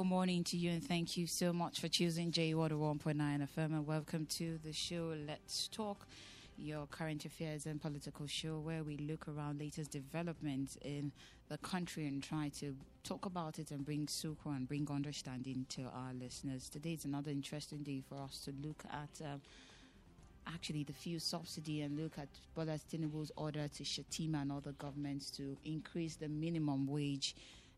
Beautiful morning to you, and thank you so much for choosing J Water 1.9 FM. And welcome to the show Let's Talk, your current affairs and political show where we look around latest developments in the country and try to talk about it and bring succo and bring understanding to our listeners. Today is another interesting day for us to look at. Um, actually the fuel subsidy and look at Bola Tinubu's order to Shettima and other governments to increase the minimum wage.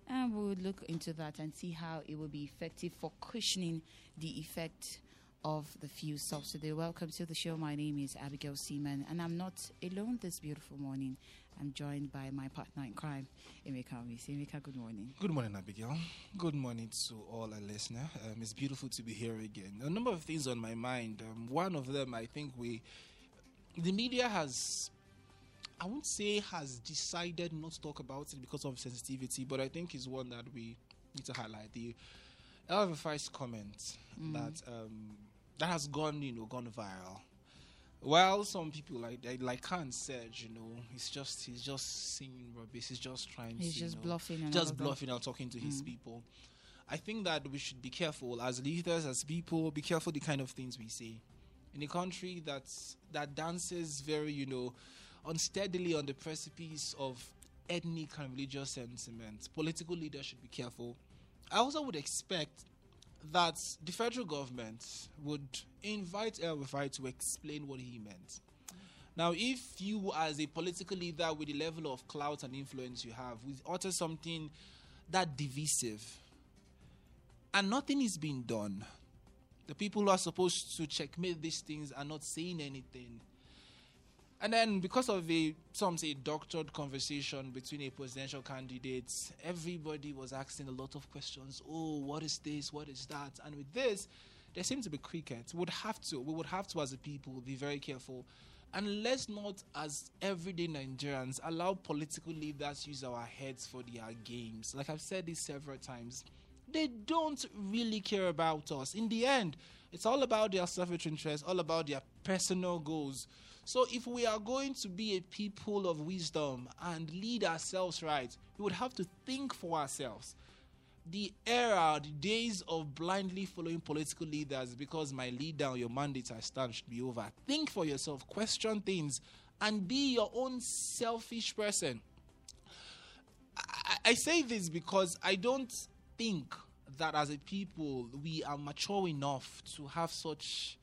And we would look into that and see how it will be effective for cushioning the effect of the fuel subsidy. Welcome to the show. My name is Abigail Seaman, and I'm not alone this beautiful morning. I'm joined by my partner in crime, Emeka Omisi. Emeka, good morning. Good morning, Abigail. Good morning to all our listeners. Um, it's beautiful to be here again. A number of things on my mind. Um, one of them, I think we, the media has, I won't say has decided not to talk about it because of sensitivity, but I think is one that we need to highlight. The El-Rufai's comment that um, that has gone, you know, gone viral. Well, some people like like, like Khan said, you know, he's just he's just saying rubbish. He's just trying He's to just you know, bluffing just bluffing and talking to his people. I think that we should be careful as leaders, as people, be careful the kind of things we say. In a country that's that dances very, you know, unsteadily on the precipice of ethnic and religious sentiments. political leaders should be careful. I also would expect that the federal government would invite El Rufai to explain what he meant. Now, if you, as a political leader with the level of clout and influence you have, would utter something that divisive, and nothing is being done, the people who are supposed to checkmate these things are not saying anything. And then, because of a some say doctored conversation between a presidential candidate, everybody was asking a lot of questions. Oh, what is this? What is that? And with this, there seems to be cricket. We would have to, we would have to, as a people, be very careful. And let's not, as everyday Nigerians, allow political leaders use our heads for their games. Like I've said this several times, they don't really care about us. In the end, it's all about their selfish interest, all about their personal goals. So, if we are going to be a people of wisdom and lead ourselves right, we would have to think for ourselves. The era, the days of blindly following political leaders because my leader or your mandate I stand should be over. Think for yourself, question things, and be your own selfish person. I, I say this because I don't think that as a people we are mature enough to have such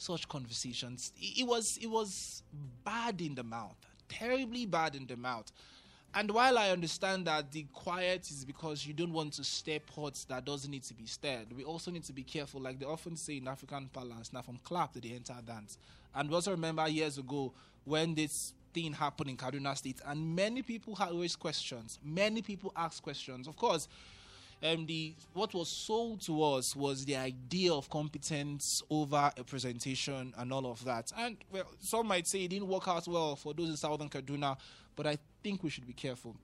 such conversations. It, was it was bad in the mouth, terribly bad in the mouth. And while I understand that the quiet is because you don't want to stir pots that doesn't need to be stirred, we also need to be careful. Like they often say in African parlance, now from clap to the entire dance. And we also remember years ago when this thing happened in Kaduna State, and many people had raised questions. Many people asked questions. Of course, um, the what was sold to us was the idea of competence over a presentation and all of that. And well, some might say it didn't work out well for those in Southern Kaduna, but I think we should be careful.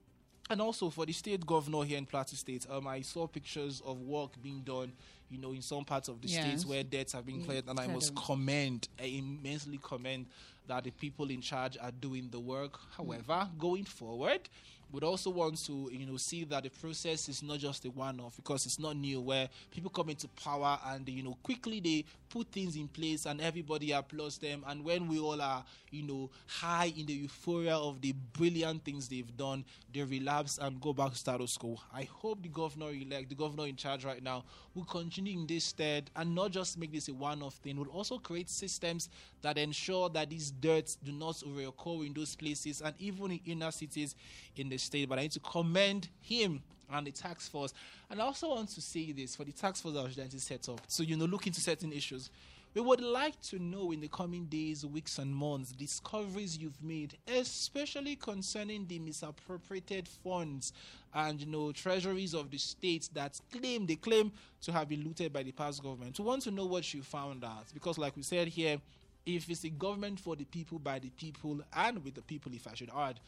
And also for the state governor here in Plateau State, um, I saw pictures of work being done, you know, in some parts of the Yes. states where debts have been Mm, cleared, and I must commend, I immensely commend that the people in charge are doing the work. However, going forward, would also want to you know see that the process is not just a one-off because it's not new where people come into power and you know quickly they put things in place and everybody applauds them. And when we all are you know high in the euphoria of the brilliant things they've done they relapse and go back to status quo. I hope the governor elect the governor in charge right now will continue in this stead and not just make this a one-off thing will also create systems that ensure that these dirts do not reoccur in those places and even in inner cities in the state. But I need to commend him and the tax force. And I also want to say this for the tax force that was trying set up. So, you know, look into certain issues. We would like to know in the coming days, weeks, and months discoveries you've made, especially concerning the misappropriated funds and you know treasuries of the states that claim they claim to have been looted by the past government. We want to know what you found out because, like we said here, if it's a government for the people, by the people, and with the people, if I should add,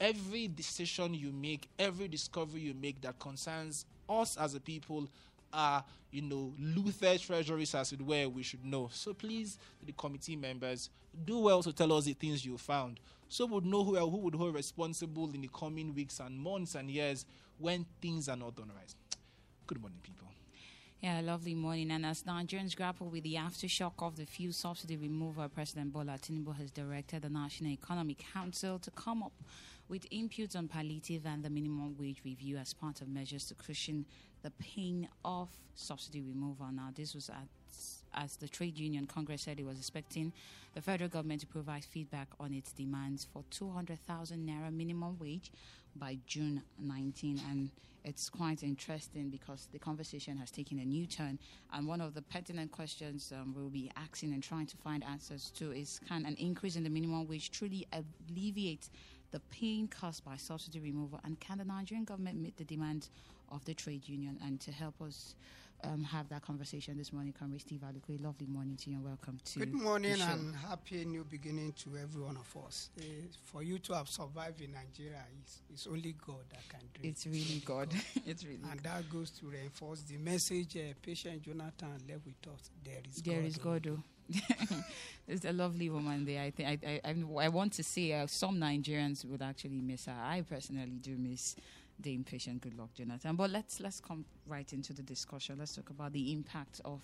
every decision you make, every discovery you make that concerns us as a people are, you know, Luther treasuries, as it were, we should know. So please, the committee members, do well to tell us the things you found. So we'd know who, who would hold responsible in the coming weeks and months and years when things are not done right. Good morning, people. Yeah, lovely morning. And as Nigerians grapple with the aftershock of the fuel subsidy removal, uh, President Bola Tinubu has directed the National Economic Council to come up with inputs on palliative and the minimum wage review as part of measures to cushion the pain of subsidy removal. Uh, now, this was at as the trade union Congress said it was expecting the federal government to provide feedback on its demands for 200,000 naira minimum wage by June 19 and it's quite interesting because the conversation has taken a new turn. And one of the pertinent questions um, we'll be asking and trying to find answers to is can an increase in the minimum wage truly alleviate the pain caused by subsidy removal? And can the Nigerian government meet the demands of the trade union? And to help us um, have that conversation this morning. Comrade Steve Aluko, lovely morning to you and welcome to Good morning and happy new beginning to every one of us. Uh, for you to have survived in Nigeria, it's, it's only God that can do it. It's really God. it's really And that goes to reinforce the message uh, Patience Jonathan left with us. There is there God. is God. Oh. There's a lovely woman there. I think I, I, I, I want to say uh, some Nigerians would actually miss her. I personally do miss the impatient. Goodluck, Jonathan. But let's let's come right into the discussion. Let's talk about the impact of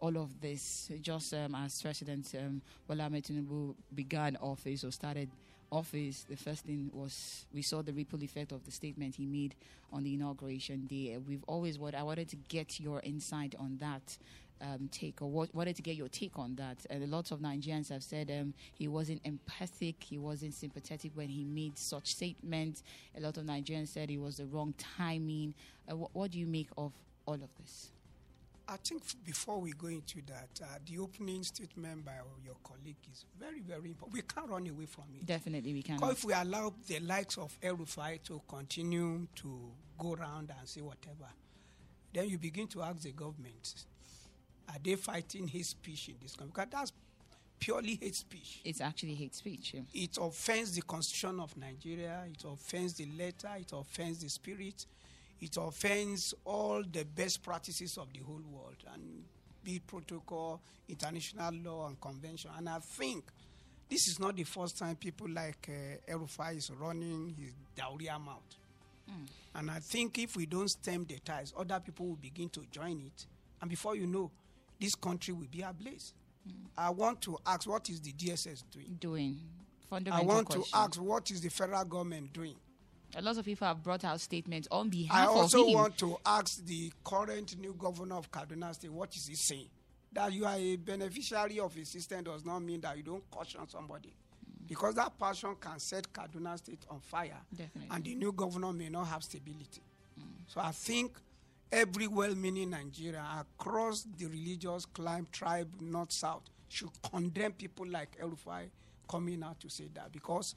all of this. Just um, as President um, Bola Tinubu began office or started office, the first thing was we saw the ripple effect of the statement he made on the inauguration day. We've always what I wanted to get your insight on that um, take or what, wanted to get your take on that. And a lot of Nigerians have said um, he wasn't empathic, he wasn't sympathetic when he made such statements. A lot of Nigerians said it was the wrong timing. Uh, what, what do you make of all of this? I think before we go into that, uh, the opening statement by your colleague is very, very important. We can't run away from it. Definitely, we can. Because if we allow the likes of El-Rufai to continue to go around and say whatever, then you begin to ask the government, are they fighting hate speech in this country? Because that's purely hate speech. It's actually hate speech. Yeah. It offends the constitution of Nigeria. It offends the letter. It offends the spirit. It offends all the best practices of the whole world and be it protocol, international law, and convention. And I think this is not the first time people like uh, El-Rufai is running his diarrhea mouth. And I think if we don't stem the ties, other people will begin to join it. And before you know, this country will be ablaze. I want to ask, what is the DSS doing? Doing I want question. to ask, what is the federal government doing? A lot of people have brought out statements on behalf of him. I of also him. want to ask the current new governor of Kaduna State, what is he saying? That you are a beneficiary of a system does not mean that you don't caution somebody. Because that passion can set Kaduna State on fire. Definitely. And the new governor may not have stability. So I think every well-meaning Nigeria across the religious climb, tribe, north, south, should condemn people like El-Rufai coming out to say that. Because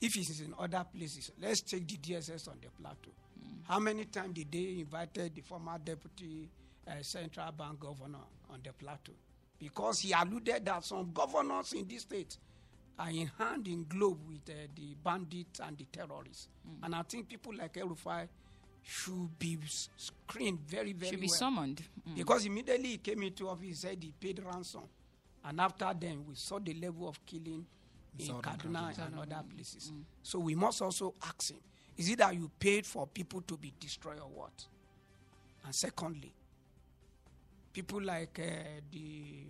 if it is in other places, let's take the DSS on the plateau. How many times did they invited the former deputy uh, central bank governor on the plateau? Because he alluded that some governors in this state are in hand in glove with uh, the bandits and the terrorists. And I think people like El-Rufai should be screened very, very Should be summoned. Mm. Because immediately he came into office, he said he paid ransom. And after then, we saw the level of killing in Kaduna Kaduna. and other places. So we must also ask him, is it that you paid for people to be destroyed or what? And secondly, people like uh, the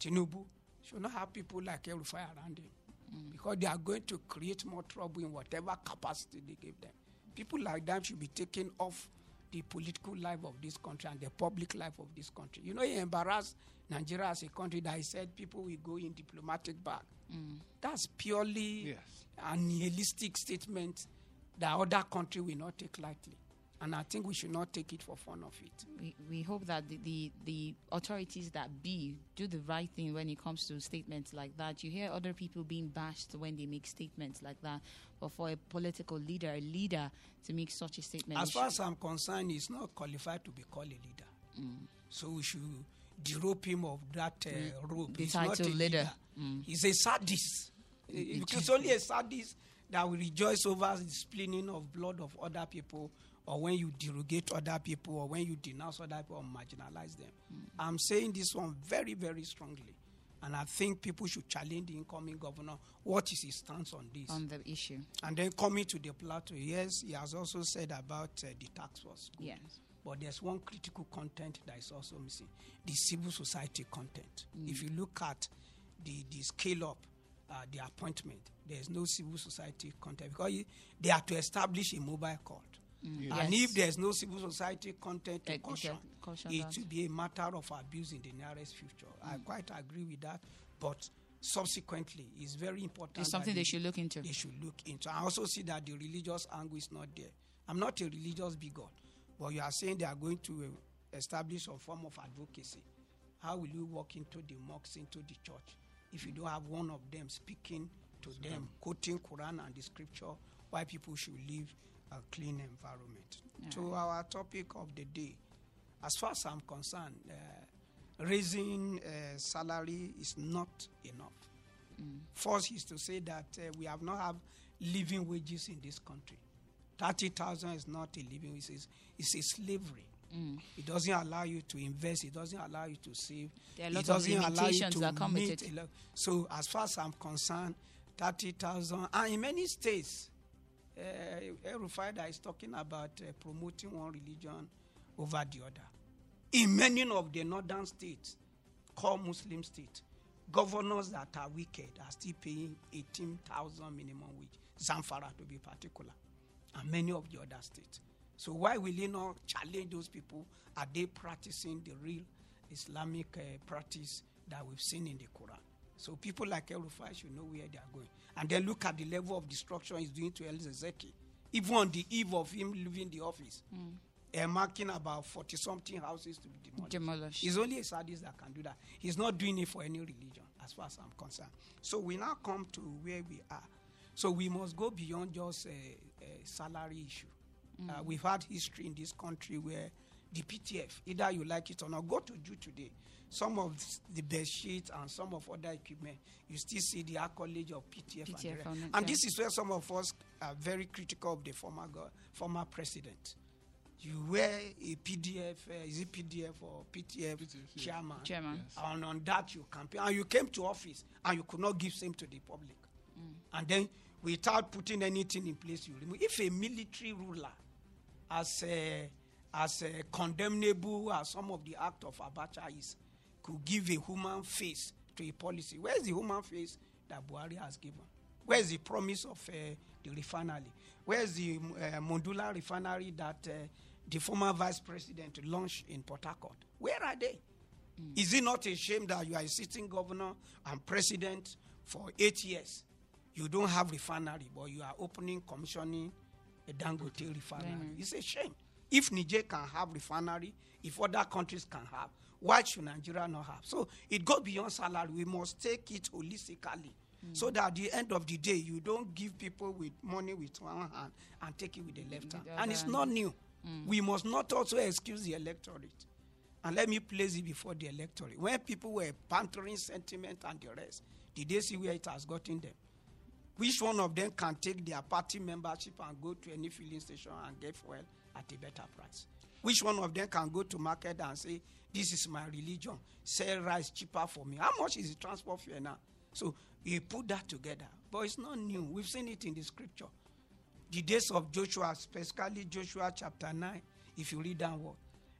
Tinubu should not have people like El Rufai around him because they are going to create more trouble in whatever capacity they give them. People like them should be taken off the political life of this country and the public life of this country. You know, he embarrassed Nigeria as a country that he said people will go in diplomatic bag. Mm. That's purely Yes. a nihilistic statement that other country will not take lightly. And I think we should not take it for fun of it. We, we hope that the, the, the authorities that be do the right thing when it comes to statements like that. You hear other people being bashed when they make statements like that. But for a political leader, a leader, to make such a statement, As far as I'm concerned, he's not qualified to be called a leader. Mm. So we should derope him of that uh, mm. rope. the he's not title a leader. Mm. He's a sadist. It's only a sadist that will rejoice over the spilling of blood of other people, or when you derogate other people, or when you denounce other people or marginalize them. I'm saying this one very, very strongly. And I think people should challenge the incoming governor. What is his stance on this? on the issue. and then coming to the plateau, yes, he has also said about uh, the tax force. Good. Yes. But there's one critical content that is also missing the civil society content. If you look at the, the scale up, uh, the appointment, there's no civil society content because they are to establish a mobile court. And Yes. if there's no civil society content to caution, caution it will be a matter of abuse in the nearest future. I quite agree with that. But subsequently, it's very important. It's something they should look into. they should look into. I also see that the religious angle is not there. I'm not a religious bigot, but you are saying they are going to uh, establish some form of advocacy. How will you walk into the mosque, into the church, if you don't have one of them speaking to them, quoting Quran and the scripture, why people should live a clean environment? To our topic of the day, as far as I'm concerned, uh, raising uh, salary is not enough. First is to say that uh, we have not have living wages in this country. Thirty thousand is not a living; it's, a- it's a slavery. It doesn't allow you to invest. It doesn't allow you to save. There are it lots of doesn't allow you limitations to that come with meet it. a lot- So, as far as I'm concerned, thirty thousand, and in many states, uh, El is talking about uh, promoting one religion over the other. In many of the northern states, called Muslim states, governors that are wicked are still paying 18,000 minimum wage. Zamfara, to be particular, and many of the other states. So why will you not challenge those people? Are they practicing the real Islamic uh, practice that we've seen in the Quran? So people like El Rufai should know where they are going. And then look at the level of destruction he's doing to El-Zakzaky. Even on the eve of him leaving the office, uh, marking about 40 something houses to be demolished. Demolished. It's only a sadist that can do that. He's not doing it for any religion, as far as I'm concerned. So we now come to where we are. So we must go beyond just a, a salary issue. Uh, we've had history in this country where the PTF, either you like it or not, go to Jew today. Some of the bed sheets and some of other equipment, you still see the accolade of PTF. and, PTF rest. on it, and this is where some of us are very critical of the former go- former president. You wear a PDF, uh, is it PDF or PTF, chairman? Chairman. And on that you campaign. And you came to office and you could not give same to the public. And then without putting anything in place, you remove. If a military ruler, as a, as a condemnable as some of the act of Abacha is, could give a human face to a policy, where's the human face that Buhari has given? Where's the promise of uh, the refinery? Where's the uh, modular refinery that uh, the former vice president launched in Port Harcourt? Where are they? Is it not a shame that you are a sitting governor and president for eight years? You don't have refinery, but you are opening, commissioning a Dangote refinery. It's a shame. If Niger can have refinery, if other countries can have, why should Nigeria not have? So it goes beyond salary. We must take it holistically. So that at the end of the day, you don't give people with money with one hand and take it with the left hand. And it's not new. We must not also excuse the electorate. And let me place it before the electorate. When people were pantering sentiment and the rest, did they see where it has gotten them? Which one of them can take their party membership and go to any filling station and get fuel at a better price? Which one of them can go to market and say, "This is my religion. Sell rice cheaper for me." How much is the transport fare now? So you put that together, but it's not new. We've seen it in the scripture. The days of Joshua, specifically Joshua chapter nine, if you read downward,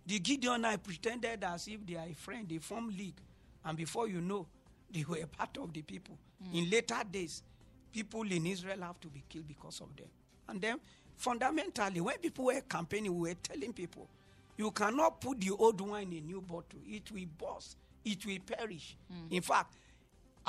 the Gibeonite pretended as if they are a friend. They form league, and before you know, they were a part of the people. Hmm. In later days, people in Israel have to be killed because of them. And then, fundamentally, when people were campaigning, we were telling people, you cannot put the old wine in a new bottle. It will burst. It will perish. Hmm. In fact,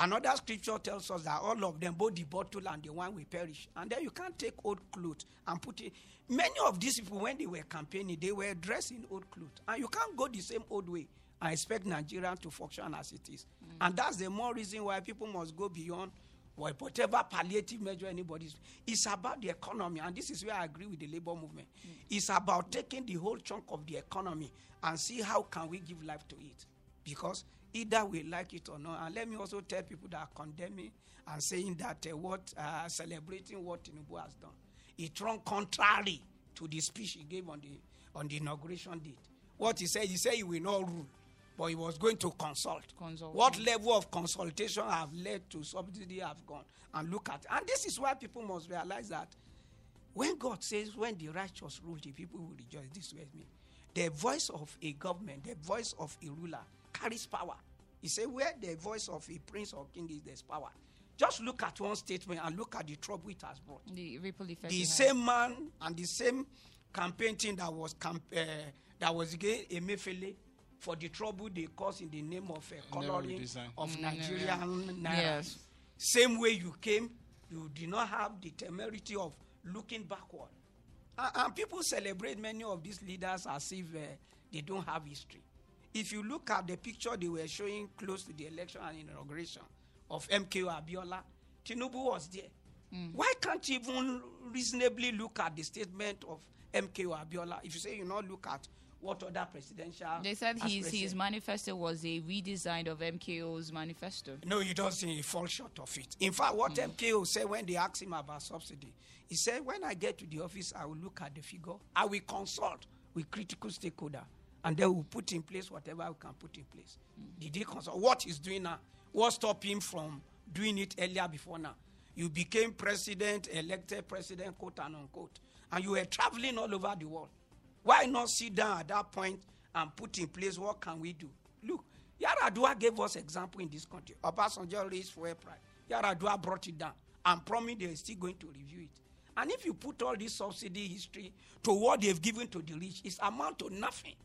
Another scripture tells us that all of them, both the bottle and the wine, will perish. And then you can't take old clothes and put it. Many of these people, when they were campaigning, they were dressed in old clothes. And you can't go the same old way and expect Nigeria to function as it is. Hmm. And that's the more reason why people must go beyond whatever palliative measure anybody's. It's about the economy. And this is where I agree with the labor movement. It's about taking the whole chunk of the economy and see how can we give life to it. Because either we like it or not. And let me also tell people that are condemning and saying that uh, what uh, celebrating what Tinubu has done, it run contrary to the speech he gave on the on the inauguration date. What he said, he said he will not rule, but he was going to consult. Consult. What level of consultation have led to subsidy have gone? And look at and this is why people must realize that when God says, when the righteous rule, the people will rejoice. This way, me. The voice of a government, the voice of a ruler, carries power. He said, where the voice of a prince or king is, there's power. Just look at one statement and look at the trouble it has brought. The ripple effect. The same man and the same campaign team that was camp, uh, that was against Emefiele for the trouble they cause in the name of uh, Naira coloring redesign. of Mm, Nigerian naira. Yes. Same way you came, you did not have the temerity of looking backward. And, and people celebrate many of these leaders as if uh, they don't have history. If you look at the picture they were showing close to the election and inauguration of MKO Abiola, Tinubu was there. Why can't you even reasonably look at the statement of MKO Abiola? If you say you not look at what other presidential They said his his manifesto was a redesign of MKO's manifesto. No, he doesn't. He falls short of it. In fact, what hmm. MKO said when they asked him about subsidy, he said, when I get to the office, I will look at the figure. I will consult with critical stakeholder, and then we'll put in place whatever we can put in place. Hmm. Did he consult? What he's doing now? What stopped him from doing it earlier before now? You became president, elected president, quote and unquote, and you were traveling all over the world. Why not sit down at that point and put in place what can we do? Look, Yaradua gave us example in this country. Obasanjo raised fuel price. Yaradua brought it down and promised they're still going to review it. And if you put all this subsidy history to what they've given to the rich, it's amount to nothing.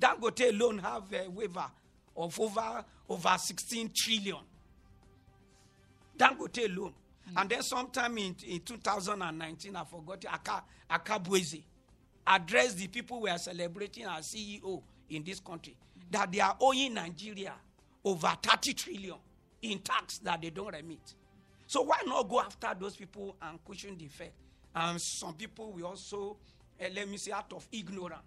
Dangote alone have a waiver of over over 16 trillion. Dangote alone. And then sometime in, in 2019, I forgot, Aka, addressed the people we are celebrating as CEO in this country that they are owing Nigeria over 30 trillion in tax that they don't remit. So why not go after those people and cushion the effect? And some people will also, uh, let me say, out of ignorance,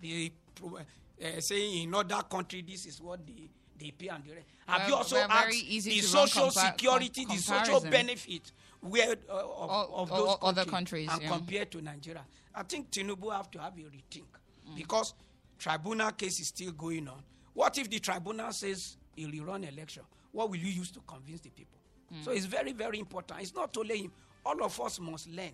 they uh, saying in other country this is what they they pay and the rest. Have Well, you also asked the social security, the social benefit where uh, of, O- of o- those o- other countries, and yeah. compared to Nigeria? I think Tinubu have to have a rethink because tribunal case is still going on. What if the tribunal says he'll rerun election? What will you use to convince the people? So it's very, very important. It's not only him. All of us must learn.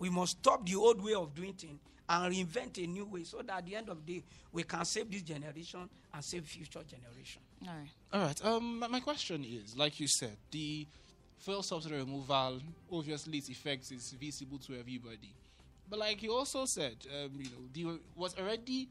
We must stop the old way of doing things and reinvent a new way so that at the end of the day, we can save this generation and save future generation. All right. All right. Um, my, my question is, like you said, the fuel subsidy removal, obviously its effects is visible to everybody. But like you also said, um, you know, the was already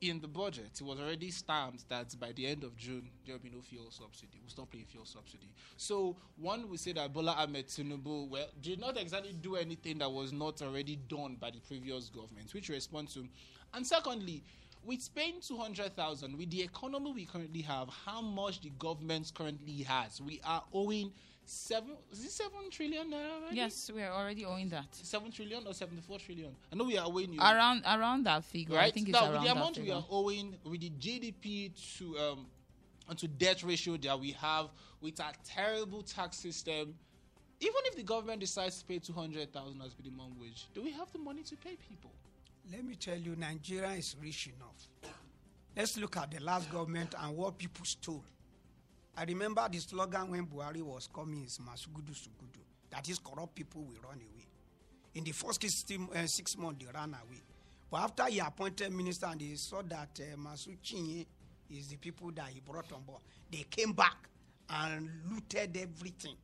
in the budget. It was already stamped that by the end of June there will be no fuel subsidy. We'll stop paying fuel subsidy. So one would say that Bola Ahmed Tinubu well did not exactly do anything that was not already done by the previous government, which we to. And secondly, with Spain 200,000, with the economy we currently have, how much the government currently has, we are owing seven, is it seven trillion naira already? Yes, we are already owing that. Seven trillion or 74 trillion? I know we are owing you. Around around that figure. right? I think it's around with the that amount we are owing, with the GDP to um, and to debt ratio that we have, with our terrible tax system, even if the government decides to pay 200,000 as minimum wage, do we have the money to pay people? Let me tell you, Nigeria is rich enough. Let's look at the last government and what people stole. I remember the slogan when Buhari was coming is Masugudu Sugudu. That is, corrupt people will run away. In the first six, uh, six months, they ran away. But after he appointed minister and they saw that uh, Masu Chinye is the people that he brought on board, they came back and looted everything.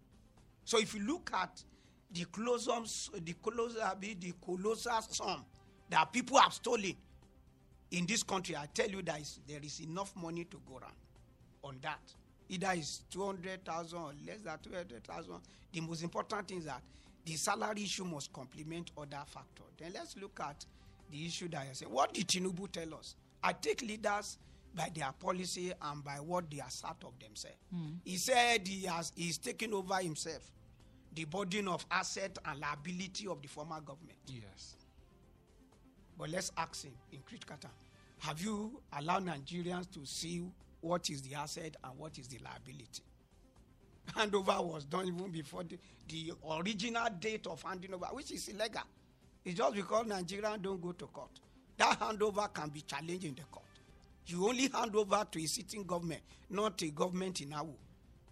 So if you look at the colossal, the colossal, the colossal sum that people have stolen in this country, I tell you that there is enough money to go around on that. Either it's 200,000 or less than 200,000. The most important thing is that the salary issue must complement other factors. Then let's look at the issue that I say. What did Tinubu tell us? I take leaders by their policy and by what they assert of themselves. Hmm. He said he has he's taken over himself the burden of asset and liability of the former government. Yes. But let's ask him in critical time. Have you allowed Nigerians to see what is the asset and what is the liability? Handover was done even before the, the original date of handing over, which is illegal. It's just because Nigerians don't go to court. That handover can be challenged in the court. You only hand over to a sitting government, not a government in Awu.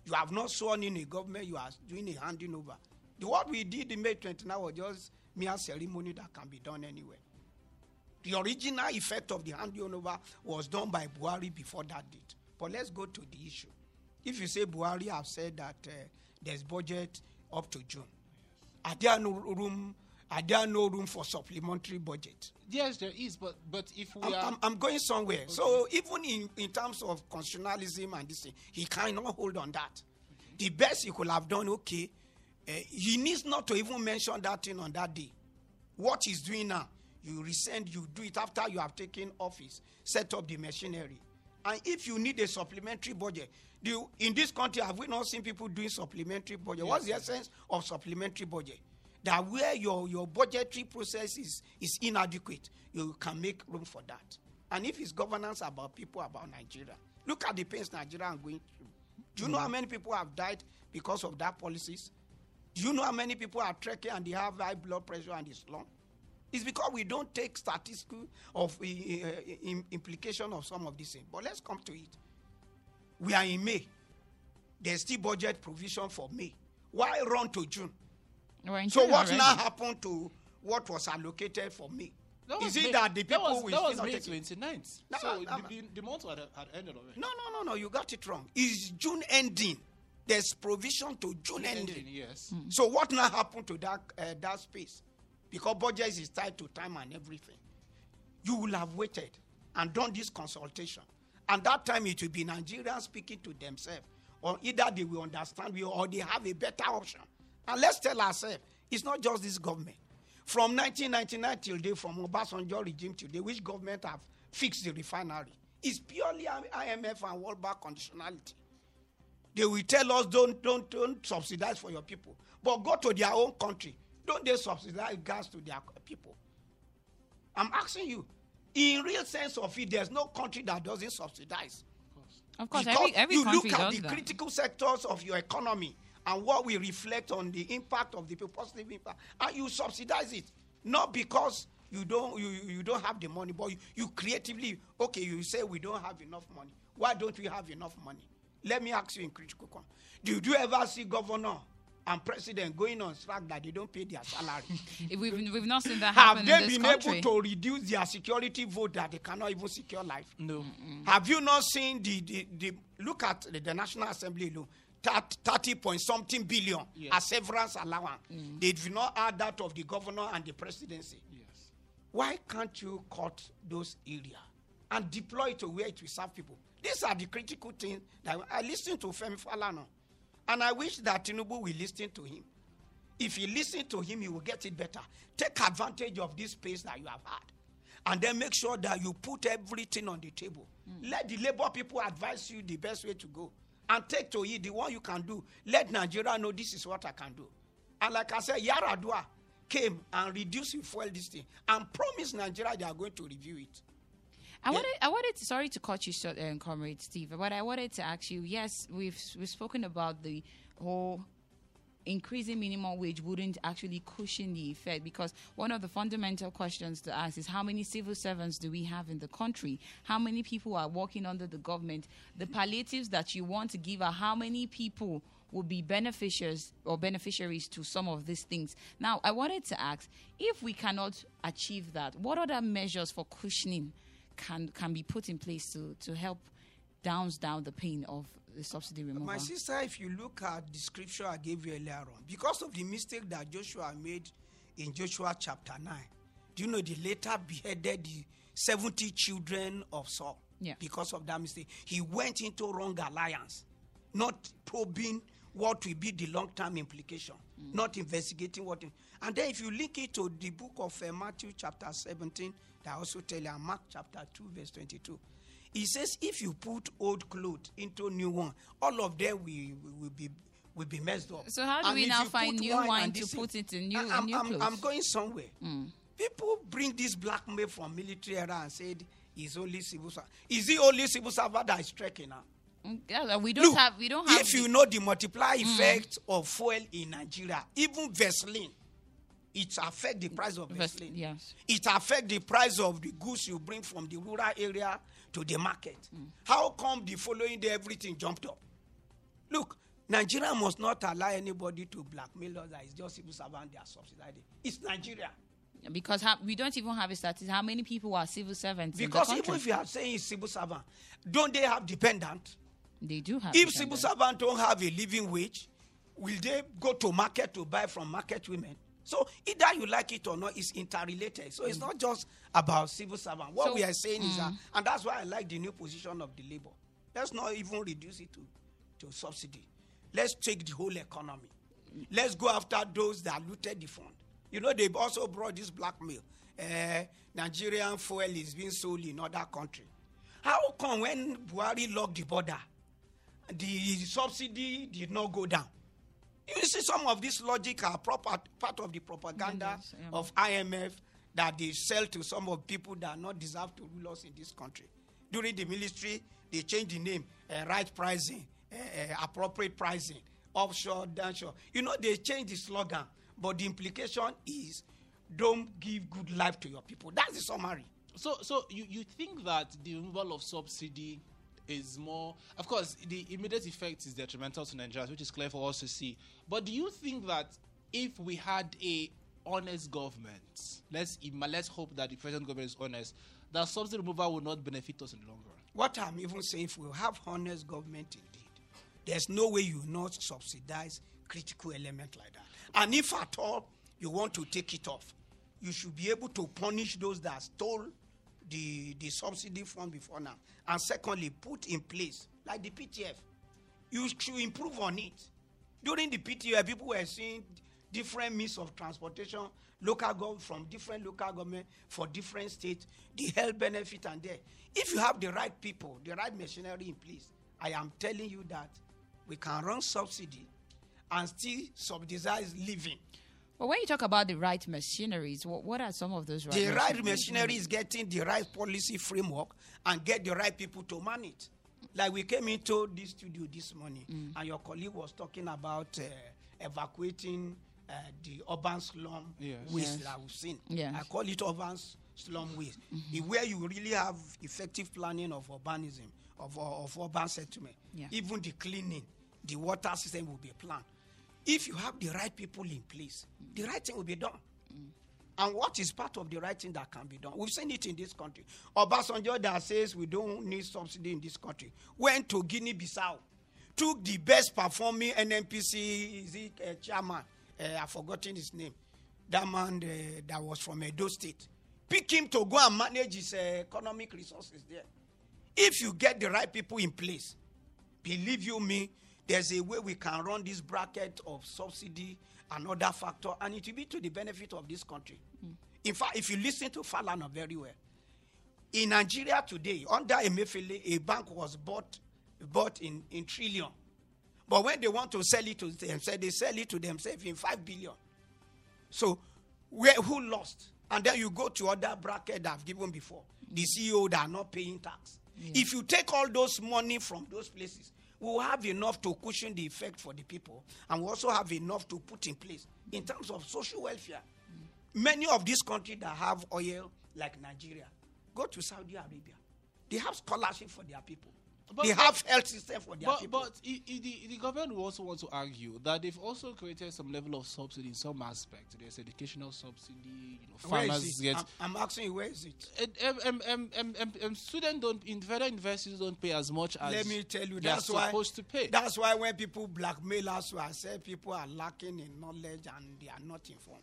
You have not sworn in a government, you are doing a handing over. The, what we did in May 29 was just mere ceremony that can be done anywhere. The original effect of the handing over was done by Buhari before that date. But let's go to the issue. If you say Buhari have said that uh, there's budget up to June, are there no room? Are there no room for supplementary budget? Yes, there is, but but if we I'm, are I'm, I'm going somewhere. So even in, in terms of constitutionalism and this thing, he cannot hold on that. The best he could have done, okay, uh, he needs not to even mention that thing on that day. What he's doing now, you resend, you do it after you have taken office, set up the machinery. And if you need a supplementary budget, do you, in this country, have we not seen people doing supplementary budget? What's the essence of supplementary budget? That where your, your budgetary process is, is inadequate, you can make room for that. And if it's governance about people, about Nigeria, look at the pains Nigeria are going through. Do you know how mm-hmm. many people have died because of that policies? Do you know how many people are trekking and they have high blood pressure and it's long? It's because we don't take statistical of uh, implication of some of these things. But let's come to it. We are in May. There's still budget provision for May. Why run to June? We're So June what already. now happened to what was allocated for May? That Is it May- that the people that was, will that still was not May take 29th. No, so no, no, the, the, the month had, had ended already. No, no, no, no. You got it wrong. It's June ending. There's provision to June ending. Ending, yes. So what now happened to that uh, that space? Because budget is tied to time and everything. You will have waited and done this consultation, and that time it will be Nigerians speaking to themselves, or either they will understand we or they have a better option. And let's tell ourselves, it's not just this government. From 1999 till date, from Obasanjo regime till date, which government have fixed the refinery? It's purely IMF and World Bank conditionality. They will tell us don't don't don't subsidize for your people, but go to their own country. Don't they subsidize gas to their people? I'm asking you. In real sense of it, there's no country that doesn't subsidize. Of course, Because every, every you look at the that. critical sectors of your economy and what we reflect on the impact of the positive impact, and you subsidize it. Not because you don't you, you you don't have the money, but you, you creatively okay. You say we don't have enough money. Why don't we have enough money? Let me ask you in critical con. Did you ever see governor and president going on strike that they don't pay their salary? We've, we've not seen that have they in this been country. able to reduce their security vote that they cannot even secure life? No. Have you not seen the, the, the look at the, the National Assembly alone? That 30 point something billion Yes. as severance allowance. Mm. They do not add that of the governor and the presidency. Yes. Why can't you cut those areas and deploy it to where it will serve people? These are the critical things that I listen to Femi Falana, and I wish that Tinubu will listen to him. If you listen to him, you will get it better. Take advantage of this space that you have had, and then make sure that you put everything on the table. Hmm. Let the labor people advise you the best way to go, and take to you the one you can do. Let Nigeria know this is what I can do. And like I said, Yaradua came and reduced fuel this thing and promised Nigeria they are going to review it. I wanted, I wanted to, sorry to cut you short, uh, Comrade Steve, but I wanted to ask you. Yes, we've we've spoken about the whole increasing minimum wage wouldn't actually cushion the effect because one of the fundamental questions to ask is how many civil servants do we have in the country? How many people are working under the government? The palliatives that you want to give are how many people will be beneficiaries or beneficiaries to some of these things. Now, I wanted to ask if we cannot achieve that, what other measures for cushioning can can be put in place to to help downs down the pain of the subsidy removal? My sister, if you look at the scripture I gave you earlier on, because of the mistake that Joshua made in Joshua chapter 9, do you know they later beheaded the 70 children of Saul? Yeah. Because of that mistake. He went into wrong alliance. not probing what will be the long-term implication, not investigating what. and then if you link it to the book of uh, Matthew chapter 17, that also tell you, Mark chapter 2, verse 22. He says, if you put old clothes into new one, all of them will, will be will be messed up. So how do And we now find new wine wine to put thing- into new- I'm, new I'm, I'm going somewhere. People bring this blackmail from military era and said he's only civil servant. Is he only civil servant that is trekking now? Mm, yeah, we don't Look, have. We don't have. If you know the multiplier effect of fuel in Nigeria, even Vaseline, it affect the price of Vaseline. yes. It affect the price of the goods you bring from the rural area to the market. Mm. How come the following day everything jumped up? Look, Nigeria must not allow anybody to blackmail us that it's just civil servant they are subsidizing. It's Nigeria. because ha- we don't even have a statistic. How many people are civil servants Because in the even if you are saying it's civil servant, don't they have dependent? they do have. If civil servants don't have a living wage, will they go to market to buy from market women? So either you like it or not, it's interrelated. So it's not just about civil servant. What So- we are saying is that, and that's why I like the new position of the labor. Let's not even reduce it to, to subsidy. Let's take the whole economy. Let's go after those that looted the fund. You know, they've also brought this blackmail. Uh, Nigerian fuel is being sold in other countries. How come when Buhari locked the border, the subsidy did not go down? You see, some of this logic are proper, part of the propaganda Yes, yeah. of IMF that they sell to some of people that not deserve to rule us in this country. During the ministry, they changed the name, uh, right pricing, uh, uh, appropriate pricing, offshore, downshore. You know, they changed the slogan, but the implication is don't give good life to your people. That's the summary. So, so you, you think that the removal of subsidy is more, of course, the immediate effect is detrimental to Nigerians, which is clear for us to see. But do you think that if we had a honest government, let's let's hope that the present government is honest, that subsidy removal will not benefit us in the long run? What I'm even saying, if we have honest government indeed, there's no way you not subsidize critical element like that. And if at all you want to take it off, you should be able to punish those that stole the, the subsidy fund before now. And secondly, put in place, like the PTF, you should improve on it. During the PTF, people were seeing different means of transportation, local government from different local government for different states, the health benefit and there. If you have the right people, the right machinery in place, I am telling you that we can run subsidy and still subsidize living. But when you talk about the right machineries, what, what are some of those right The right machineries? machinery is getting the right policy framework and get the right people to man it. Like we came into this studio this morning, Mm. and your colleague was talking about uh, evacuating uh, the urban slum Yes. waste Yes. that we've seen. Yes. I call it urban slum waste, Mm-hmm. Where you really have effective planning of urbanism, of, of urban settlement. Yeah. Even the cleaning, the water system will be planned. If you have the right people in place, the right thing will be done. And what is part of the right thing that can be done? We've seen it in this country. Obasanjo that says we don't need subsidy in this country went to Guinea-Bissau, took the best performing NNPC is it, uh, chairman, uh, I've forgotten his name, that man uh, that was from Edo State, pick him to go and manage his uh, economic resources there. If you get the right people in place, believe you me, there's a way we can run this bracket of subsidy and other factor, and it will be to the benefit of this country. In fact, if you listen to Falana very well, in Nigeria today, under Emefiele, a bank was bought, bought in, in trillion. But when they want to sell it to themselves, they sell it to themselves in five billion. So, where, who lost? And then you go to other bracket that I've given before. The CEO that are not paying tax. If you take all those money from those places, we will have enough to cushion the effect for the people, and we also have enough to put in place in terms of social welfare. Many of these countries that have oil, like Nigeria, go to Saudi Arabia. They have scholarship for their people. But- they have health system for their But, people. but the, the government will also want to argue that they've also created some level of subsidy in some aspect. There's educational subsidy, you know, farmers get. I'm, I'm asking you, where is it? Um, um, um, um, students don't in federal universities don't pay as much as Let me tell you, that's why supposed to pay. That's why when people blackmail us, I say people are lacking in knowledge and they are not informed.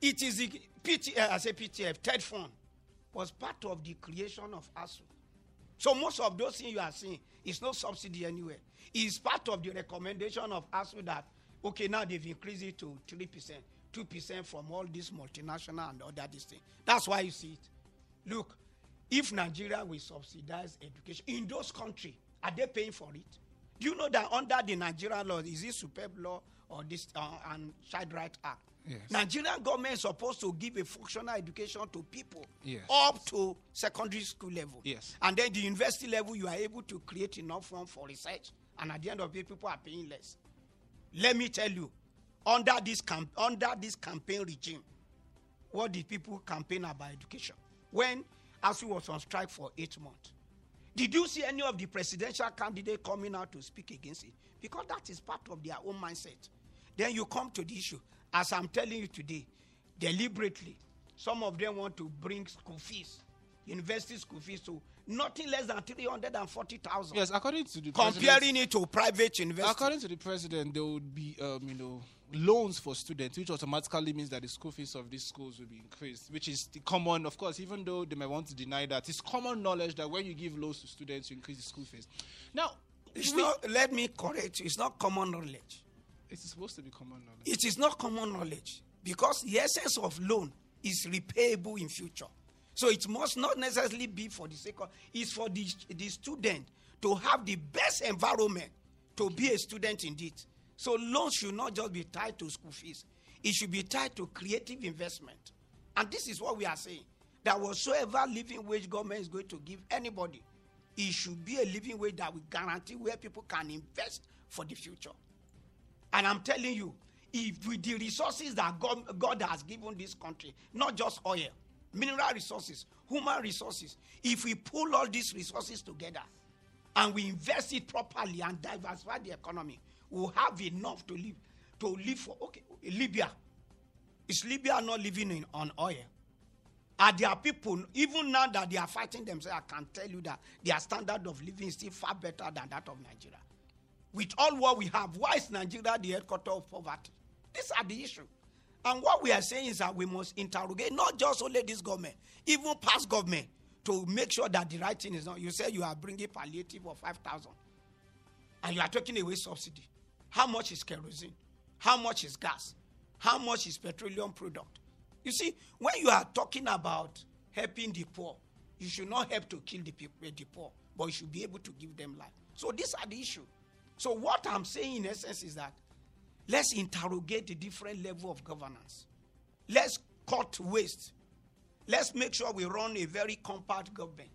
It is the PT, uh, I say PTF, third fund, was part of the creation of ASUU. So most of those things you are seeing is no subsidy anywhere. It's part of the recommendation of ASUU that okay now they've increased it to three percent, two percent from all these multinational and other this thing. That's why you see it. Look, if Nigeria will subsidize education in those countries, are they paying for it? Do you know that under the Nigerian law, is it superb law or this uh, and Child Right Act? Yes. Nigerian government is supposed to give a functional education to people Yes. up to secondary school level. Yes. And then the university level, you are able to create enough room for research. And at the end of the day, people are paying less. Let me tell you, under this camp, under this campaign regime, what did people campaign about education? When ASUU was on strike for eight months. Did you see any of the presidential candidates coming out to speak against it? Because that is part of their own mindset. Then you come to the issue. As I'm telling you today, deliberately, some of them want to bring school fees, university school fees to nothing less than 340,000. Yes, according to the president- Comparing it to private university. According to the president, there would be, um, you know, loans for students, which automatically means that the school fees of these schools will be increased, which is the common, of course, even though they may want to deny that, it's common knowledge that when you give loans to students, you increase the school fees. Now, It's we- not, let me correct you, it's not common knowledge. it's supposed to be common knowledge. It is not common knowledge because the essence of loan is repayable in future. So it must not necessarily be for the sake of it's for the, the student to have the best environment to be a student indeed. So loans should not just be tied to school fees. It should be tied to creative investment. And this is what we are saying. That whatsoever living wage government is going to give anybody, it should be a living wage that will guarantee where people can invest for the future. And I'm telling you, if with the resources that God, God has given this country, not just oil, mineral resources, human resources, if we pull all these resources together and we invest it properly and diversify the economy, we'll have enough to live to live for. Okay, Libya. Is Libya not living in, on oil? Are there people, even now that they are fighting themselves, I can tell you that their standard of living is still far better than that of Nigeria with all what we have, why is Nigeria the headquarters of poverty? These are the issue. And what we are saying is that we must interrogate not just only this government, even past government, to make sure that the right thing is done. You say you are bringing palliative of 5,000 and you are taking away subsidy. How much is kerosene? How much is gas? How much is petroleum product? You see, when you are talking about helping the poor, you should not help to kill the people, the poor, but you should be able to give them life. So these are the issue. So what I'm saying in essence is that let's interrogate the different level of governance. Let's cut waste. Let's make sure we run a very compact government,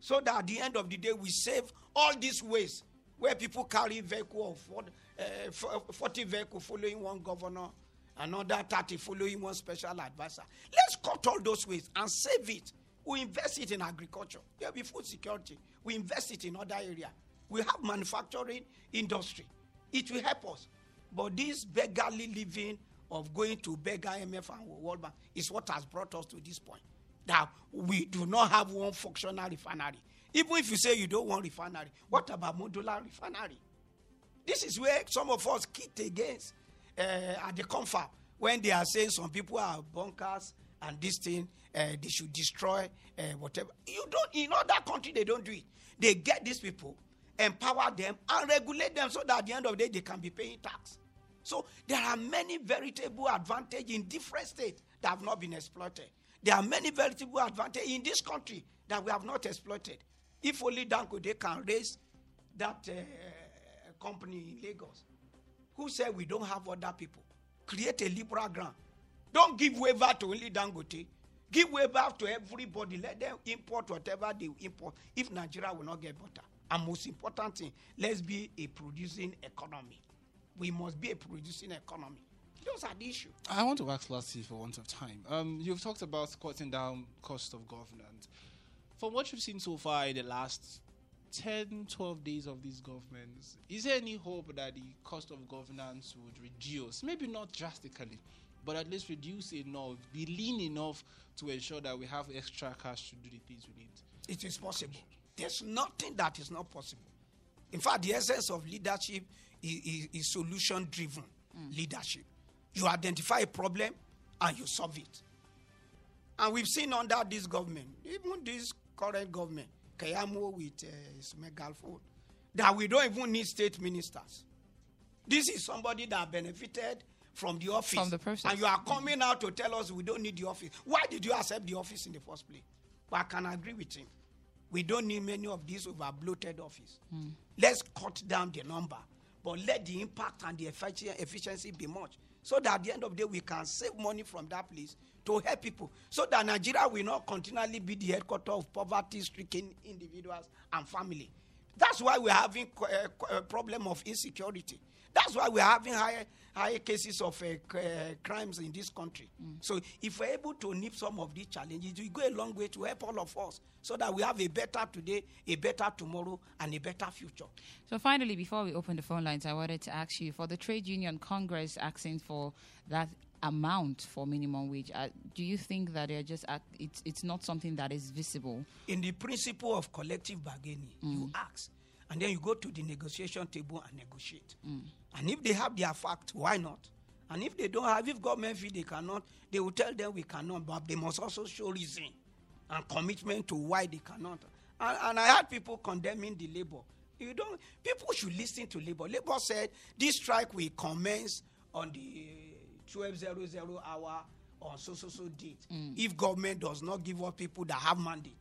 so that at the end of the day we save all this waste where people carry vehicle of 40, uh, 40 vehicle following one governor, another 30 following one special advisor. Let's cut all those ways and save it. We invest it in agriculture. There will be food security. We invest it in other area. We have manufacturing industry. It will help us. But this beggarly living of going to beggar IMF and World Bank is what has brought us to this point. That we do not have one functional refinery. Even if you say you don't want refinery, what about modular refinery? This is where some of us kicked against uh, at the comfort when they are saying some people are bunkers and this thing uh, they should destroy uh, whatever. You don't in other country they don't do it. They get these people, empower them, and regulate them so that at the end of the day they can be paying tax. So there are many veritable advantages in different states that have not been exploited. There are many veritable advantages in this country that we have not exploited. If only Dangote can raise that uh, company in Lagos, who said we don't have other people, create a liberal ground. Don't give waiver to only Dangote. Give waiver to everybody. Let them import whatever they import. If Nigeria will not get better, and most important thing, let's be a producing economy. We must be a producing economy. Those are the issues. I want to ask lastly for want of time. Um, you've talked about cutting down cost of governance. From what you've seen so far in the last 10, 12 days of these governments, is there any hope that the cost of governance would reduce? Maybe not drastically, but at least reduce enough, be lean enough to ensure that we have extra cash to do the things we need. It is possible. There's nothing that is not possible. In fact, the essence of leadership is, is, is solution driven hmm. leadership. You identify a problem and you solve it. And we've seen under this government, even this current government, Keyamo with uh, megaphone that we don't even need state ministers. This is somebody that benefited from the office. From the process. And you are coming out to tell us we don't need the office. Why did you accept the office in the first place? But I can agree with him. We don't need many of these over bloated office. Let's cut down the number, but let the impact and the effici- efficiency be much. So that at the end of the day, we can save money from that place to help people. So that Nigeria will not continually be the headquarters of poverty stricken individuals and family. That's why we're having co- uh, uh, problem of insecurity. That's why we're having higher, higher cases of uh, uh, crimes in this country. So if we're able to nip some of these challenges, we go a long way to help all of us so that we have a better today, a better tomorrow, and a better future. So finally, before we open the phone lines, I wanted to ask you for the trade union Congress asking for that amount for minimum wage. Uh, do you think that they're just act, it's it's not something that is visible? In the principle of collective bargaining, you ask, and then you go to the negotiation table and negotiate. And if they have their fact, why not? And if they don't have, if government feel they cannot, they will tell them we cannot, but they must also show reason and commitment to why they cannot. And, and I had people condemning the labor. You don't. People should listen to labor. Labor said this strike will commence on the twelve zero zero hour on so so so date. Mm. If government does not give up people that have mandate.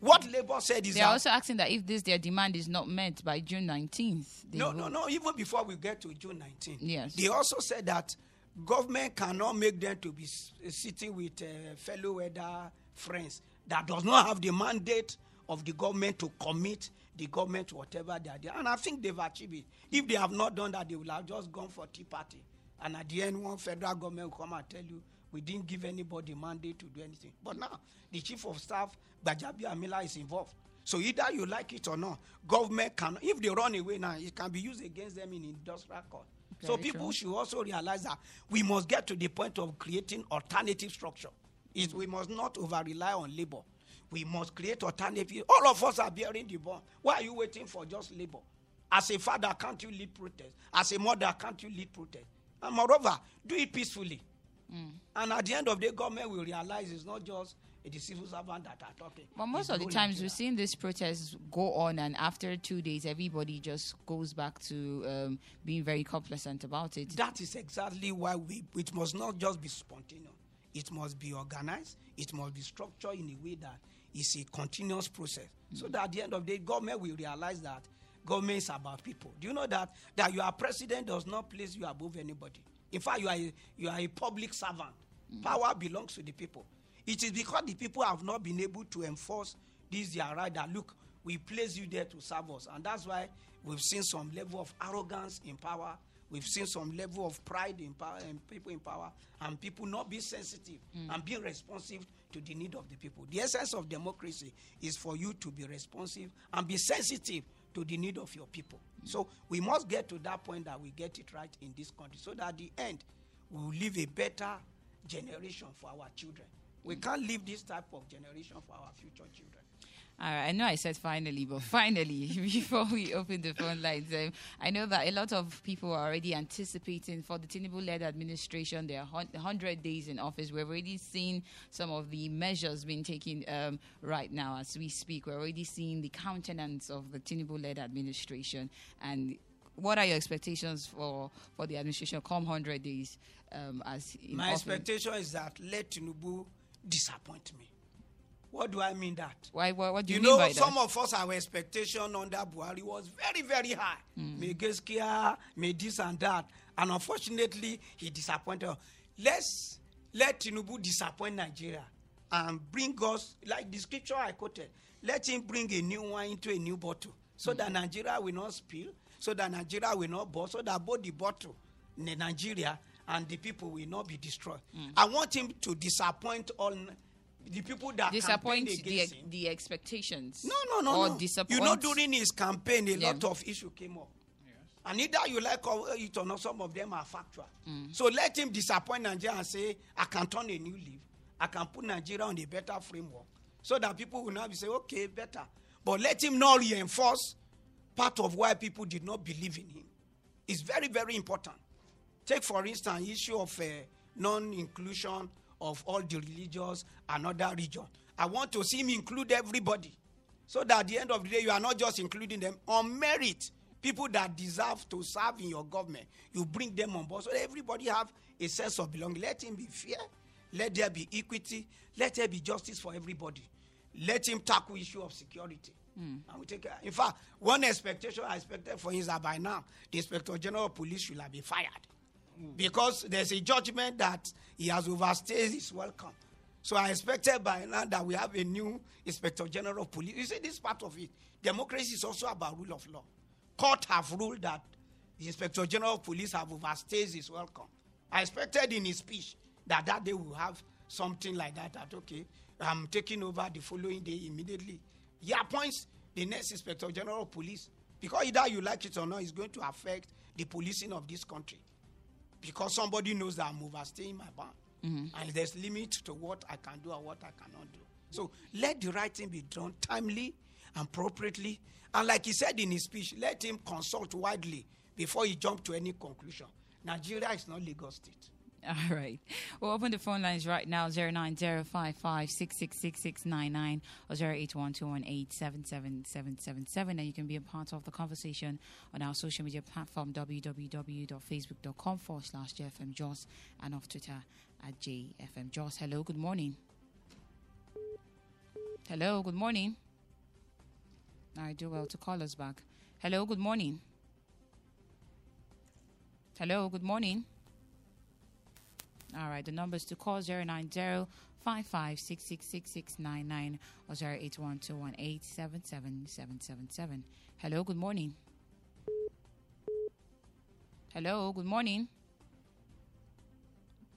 What labor said is that They're that also asking that if this their demand is not met by June 19th, no, will- no, no. Even before we get to June 19th, Yes. they also said that government cannot make them to be sitting with uh, fellow weather friends that does not have the mandate of the government to commit the government to whatever they are doing. And I think they've achieved it. If they have not done that, they will have just gone for tea party. And at the end, one federal government will come and tell you, we didn't give anybody mandate to do anything. But now, the chief of staff, Gbajabiamila, is involved. So either you like it or not, government can, if they run away now, it can be used against them in industrial court. so people true. should also realize that we must get to the point of creating alternative structure. Is we must not over rely on labor. We must create alternative. All of us are bearing the burn. Why are you waiting for just labor? As a father, can't you lead protest? As a mother, can't you lead protest? And moreover, do it peacefully. And at the end of the day, government will realize it's not just the civil servant that are talking. But most It's of the times we've seen these protests go on, and after two days, everybody just goes back to um, being very complacent about it. That is exactly why we it must not just be spontaneous. It must be organized. It must be structured in a way that it's a continuous process. So that at the end of the day, government will realize that government is about people. Do you know that that your president does not place you above anybody? In fact, you are a, you are a public servant. Power belongs to the people. It is because the people have not been able to enforce this their right that look, we place you there to serve us. And that's why we've seen some level of arrogance in power. We've seen some level of pride in power and people in power and people not being sensitive hmm. and being responsive to the need of the people. The essence of democracy is for you to be responsive and be sensitive to the need of your people. So we must get to that point that we get it right in this country so that at the end we will leave a better generation for our children. We mm. can't leave this type of generation for our future children. All right, I know I said finally, but finally, before we open the phone lines, um, I know that a lot of people are already anticipating for the Tinubu-led administration their hun- 100 days in office. We've already seen some of the measures being taken um, right now as we speak. We're already seeing the countenance of the Tinubu-led administration. And what are your expectations for, for the administration come 100 days um, as My office? expectation is that let Tinubu disappoint me. What do I mean that? Why, what, what do you, You mean know, by some that? of us, our expectation under Buhari was very, very high. Mm. Mai Gaskiya, may this and that. And unfortunately, he disappointed us. Let's let Tinubu disappoint Nigeria and bring us, like the scripture I quoted, let him bring a new wine into a new bottle so Mm. that Nigeria will not spill, so that Nigeria will not burst, so that both the bottle, Nigeria, and the people will not be destroyed. Mm. I want him to disappoint all the people that Disappoint the, him. the expectations. No, no, no, or no. Disappoint. You know, during his campaign, a Yeah. lot of issue came up. And either you like it or not, some of them are factual. So let him disappoint Nigeria and say, I can turn a new leaf. I can put Nigeria on a better framework. So that people will now be say, okay, better. But let him not reinforce part of why people did not believe in him. It's very, very important. Take, for instance, issue of uh, non-inclusion of all the religious and other region. I want to see him include everybody. so that at the end of the day you are not just including them. On merit people that deserve to serve in your government you bring them on board. So everybody have a sense of belonging. Let him be fair. Let there be equity. Let there be justice for everybody. Let him tackle issue of security. Hmm. And we take care. in fact one expectation i expected for him is that by now the inspector general of police should have been fired because there's a judgment that he has overstayed his welcome. So I expected by now that we have a new inspector general of police. You see, this part of it. Democracy is also about rule of law. Court have ruled that the inspector general of police have overstayed his welcome. I expected in his speech that that day we'll have something like that. That okay, I'm taking over the following day immediately. He appoints the next inspector general of police because either you like it or not, it's going to affect the policing of this country because somebody knows that I'm overstaying my bound. Mm-hmm. And there's limit to what I can do and what I cannot do. So let the right thing be done timely and appropriately. And like he said in his speech, let him consult widely before he jump to any conclusion. Nigeria is not legal State. All right. We'll open the phone lines right now 09055666699 or 08121877777. And you can be a part of the conversation on our social media platform www.facebook.com forward slash JFM Jos and off Twitter at JFM Jos. Hello, good morning. Hello, good morning. I do well to call us back. Hello, good morning. Hello, good morning. All right, the numbers to call 090 55666699 or 08121877777. Hello, good morning. Hello, good morning.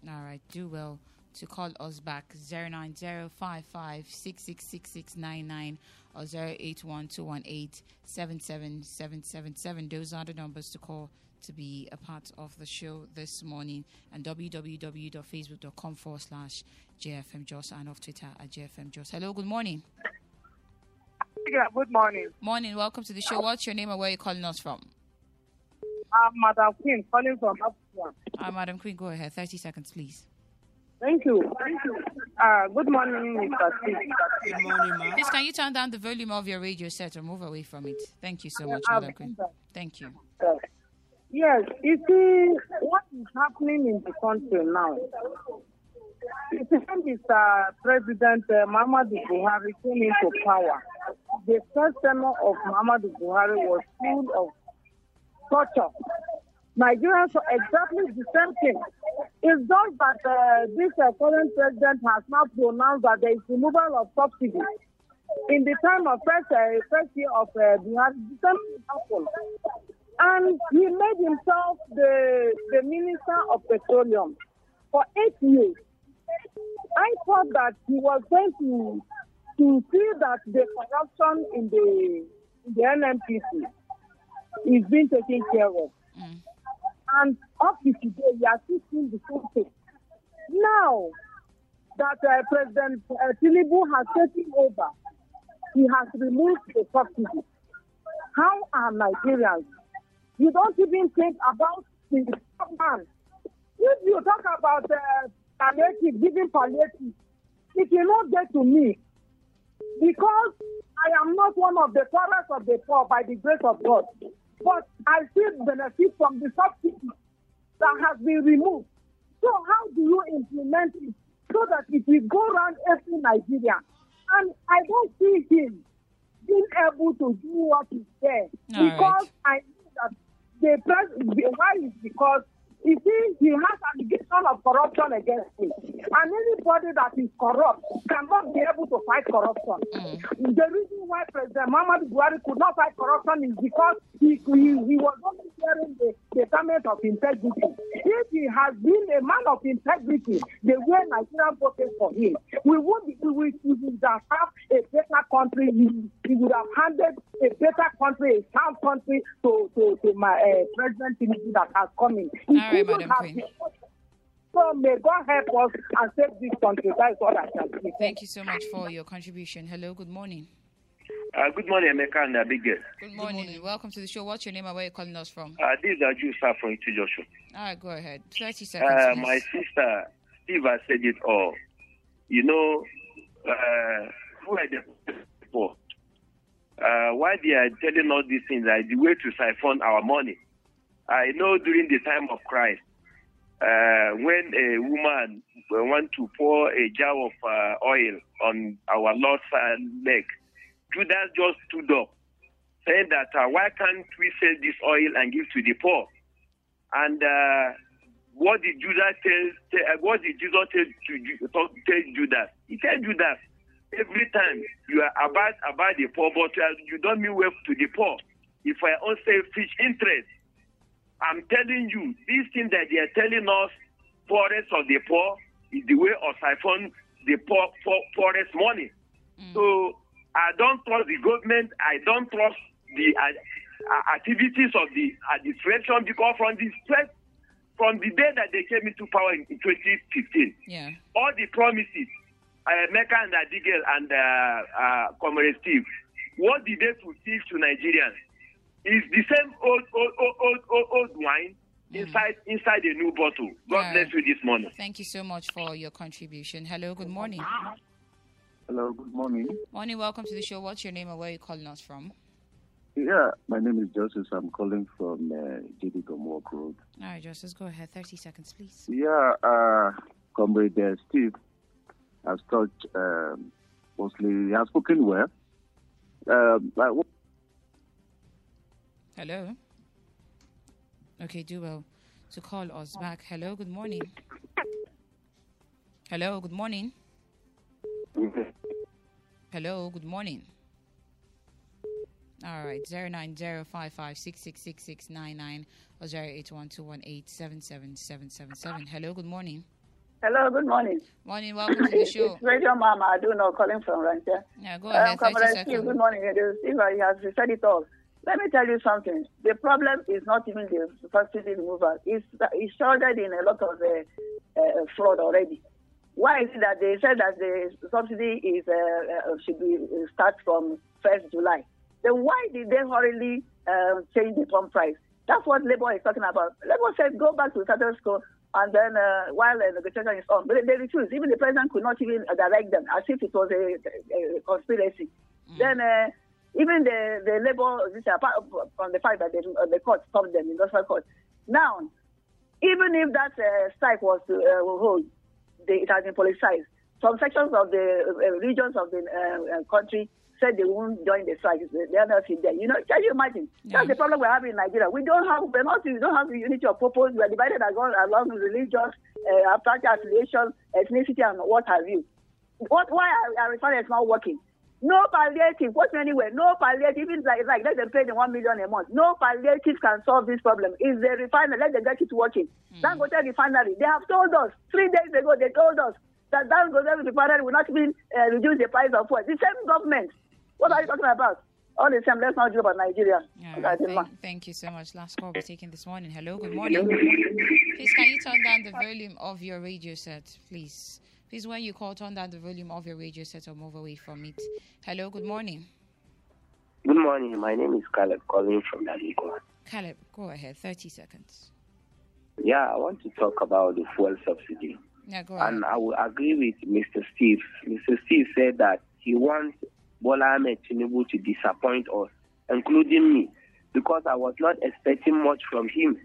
All right, do well to call us back 090 55666699 or 08121877777. Those are the numbers to call to be a part of the show this morning and www.facebook.com forward slash JFM Jos and off Twitter at JFM Jos. Hello, good morning. Yeah, good morning. Morning, welcome to the show. What's your name and where are you calling us from? I'm Madam Queen calling from Africa. Uh, Madam Queen, go ahead. 30 seconds, please. Thank you. Thank you. Uh, good morning, Mr. Steve. Good morning, ma. Please, can you turn down the volume of your radio set or move away from it? Thank you so much, I'll Madam Queen. do that. Thank you. Yes, you see, what is happening in the country now? It is uh, President uh, Muhammadu Buhari came into power. The first tenure of Muhammadu Buhari was full of torture. Nigerians are exactly the same thing. It's just that uh, this uh, current president has now pronounced that there is removal of subsidies. In the time of first, uh, first year of uh, the same happened. And he made himself the, the minister of petroleum for eight years. I thought that he was going to to see that the corruption in the in the NNPC is being taken care of. And up to today, we are still seeing the same thing. Now that uh, President uh, Tinubu has taken over, he has removed the subsidy. How are Nigerians? You don't even think about the man. If you talk about uh, palliative, giving palliative, it will not get to me because I am not one of the poorest of the poor by the grace of God. But I still benefit from the subsidy that has been removed. So how do you implement it so that it will go around every Nigeria? And I don't see him being able to do what is there All because right. I know that the president, why is because you see, he has allegation of corruption against him. And anybody that is corrupt cannot be able to fight corruption. The reason why President Muhammad Buhari could not fight corruption is because he, he, he was only wearing the, the garment of integrity. If he has been a man of integrity, the way Nigerian voted for him, we would, we would, we would have a better country. He, he would have handed a better country, a sound country to, to, to my uh, President Tinubu that has come in. He All right, Madam Queen. So may God help us and save this country. That is what I can say. Thank you so much for your contribution. Hello, good morning. Uh, good morning, Emeka and Abigail. Good morning. Welcome to the show. What's your name and where are you calling us from? Uh, this is Aju Sir from Itu Joshua. All right, go ahead. 30 seconds. Uh, my sister, Steve has said it all. You know, uh, who are the people uh, why they are telling us these things are the way to siphon our money. I know during the time of Christ, uh, when a woman want to pour a jar of uh, oil on our Lord's uh, neck, Judas just stood up, saying that uh, why can't we sell this oil and give to the poor? And uh, what did Judas tell? uh, what did Jesus tell tell Judas? He told Judas, every time you are about about the poor, but uh, you don't mean well to the poor. If I own selfish interest, I'm telling you, these things that they are telling us, poorest of the poor, is the way of siphon the poor, poor poorest money. So I don't trust the government. I don't trust the uh, uh, activities of the administration because from the first, from the day that they came into power in 2015, Yeah. all the promises, uh, Emeka and Abigail and uh, uh, Comrade Steve, what did they fulfill to Nigerians? Is the same old, old, old, old, old, old wine inside inside a new bottle. God Yeah. bless you this morning. Thank you so much for your contribution. Hello, good morning. Hello, good morning. Morning, welcome to the show. What's your name and where are you calling us from? Yeah, my name is Joseph. I'm calling from uh, JD Gomwalk Road. All right, Justice, go ahead. 30 seconds, please. Yeah, uh, Comrade uh, Steve has talked um, mostly, he has spoken well. Um, I Hello? Okay, do well to call us back. Hello, good morning. Hello, good morning. Hello, good morning. All right, 09055666699 or 08121877777. Hello, good morning. Hello, good morning. Morning, welcome to the show. It's Radio Mama I do know calling from Rancher. Yeah, go Um, ahead, 30 Comrade Steve, good morning. It is- Steve, he has said it all. Let me tell you something. The problem is not even the subsidy removal. It's, it's shrouded in a lot of uh, uh, fraud already. Why is it that they said that the subsidy is uh, uh, should be uh, start from 1st July? Then why did they hurriedly uh, change the pump price? That's what Labour is talking about. Labour said go back to status quo, and then uh, while the negotiation is on, but they, they refused. Even the president could not even uh, direct them, as if it was a, a conspiracy. Then uh, even the the Labour, this apart from the fact that the, uh, the court stopped them, industrial court. Now, even if that uh, strike was to uh, hold, they, it has been politicized. Some sections of the uh, regions of the uh, uh, country said they won't join the strike. They are not in there. You know, can you imagine? That's the problem we're having in Nigeria. We don't have, we're not, we don't have the unity of purpose. We're divided along, along religious, uh, affiliation, ethnicity, and what have you. What, why are, are refineries not working? No palliative, what anywhere, no palliative, even like, like let them pay the one million a month. No palliative can solve this problem. Is the refinery, let them get it working. Dangote refinery, they have told us, three days ago, they told us that Dangote refinery will not even uh, reduce the price of fuel. The same government. What are you talking about? All the same, let's not joke about Nigeria. Right, thank, thank you so much. Last call we're taking this morning. Hello, good morning. Please, can you turn down the volume of your radio set, please? Please, when you call, turn down the volume of your radio set or move away from it. Hello, good morning. Good morning. My name is Caleb calling from Daligua. Caleb, go ahead. 30 seconds. Yeah, I want to talk about the fuel subsidy. Yeah, go ahead. And I will agree with Mr. Steve. Mr. Steve said that he wants Bola Ahmed Tinubu to disappoint us, including me, because I was not expecting much from him.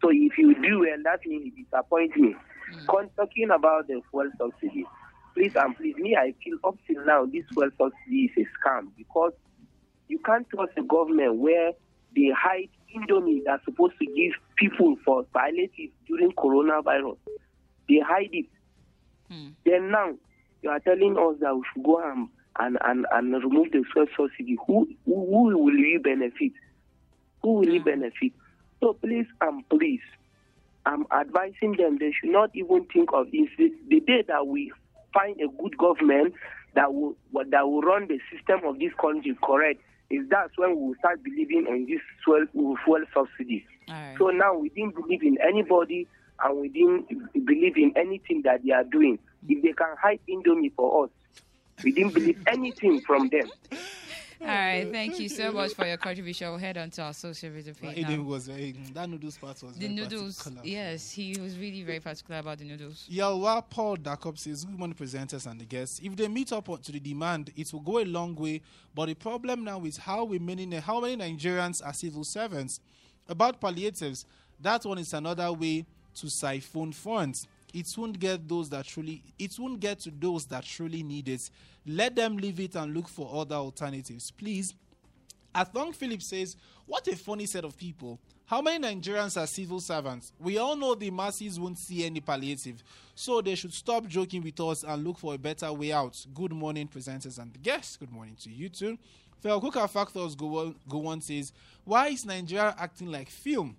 So if you do well, that means he disappoint me. Mm. Con- Talking about the fuel subsidy, please and please, me, I feel up till now this fuel subsidy is a scam because you can't trust a government where they hide Indomie that's supposed to give people for palliative during coronavirus. They hide it. Hmm. Then now you are telling us that we should go and and, and, and remove the fuel subsidy. Who, who who will we benefit? Who will we hmm. benefit? So please and please, I'm advising them they should not even think of this. The- day that we find a good government that will that will run the system of this country correct, is that's when we will start believing in this fuel, fuel subsidy. So now we didn't believe in anybody and we didn't believe in anything that they are doing. If they can hide Indomie for us, we didn't believe anything from them. All right, thank you so much for your contribution. We'll head on to our social media page. was very that noodles part was The noodles, particular. yes, he was really very particular about the noodles. Yalwa Paul Dakop says, Good morning, presenters and the guests. If they meet up to the demand, it will go a long way. But the problem now is how we many how many Nigerians are civil servants. About palliatives, that one is another way to siphon funds. It won't get those that truly it won't get to those that truly need it. Let them leave it and look for other alternatives. Please Athong Philip says, What a funny set of people. How many Nigerians are civil servants? We all know the masses won't see any palliative, so they should stop joking with us and look for a better way out. Good morning, presenters and guests. Good morning to you too. Felkuka Factors go on, go on says, Why is Nigeria acting like film?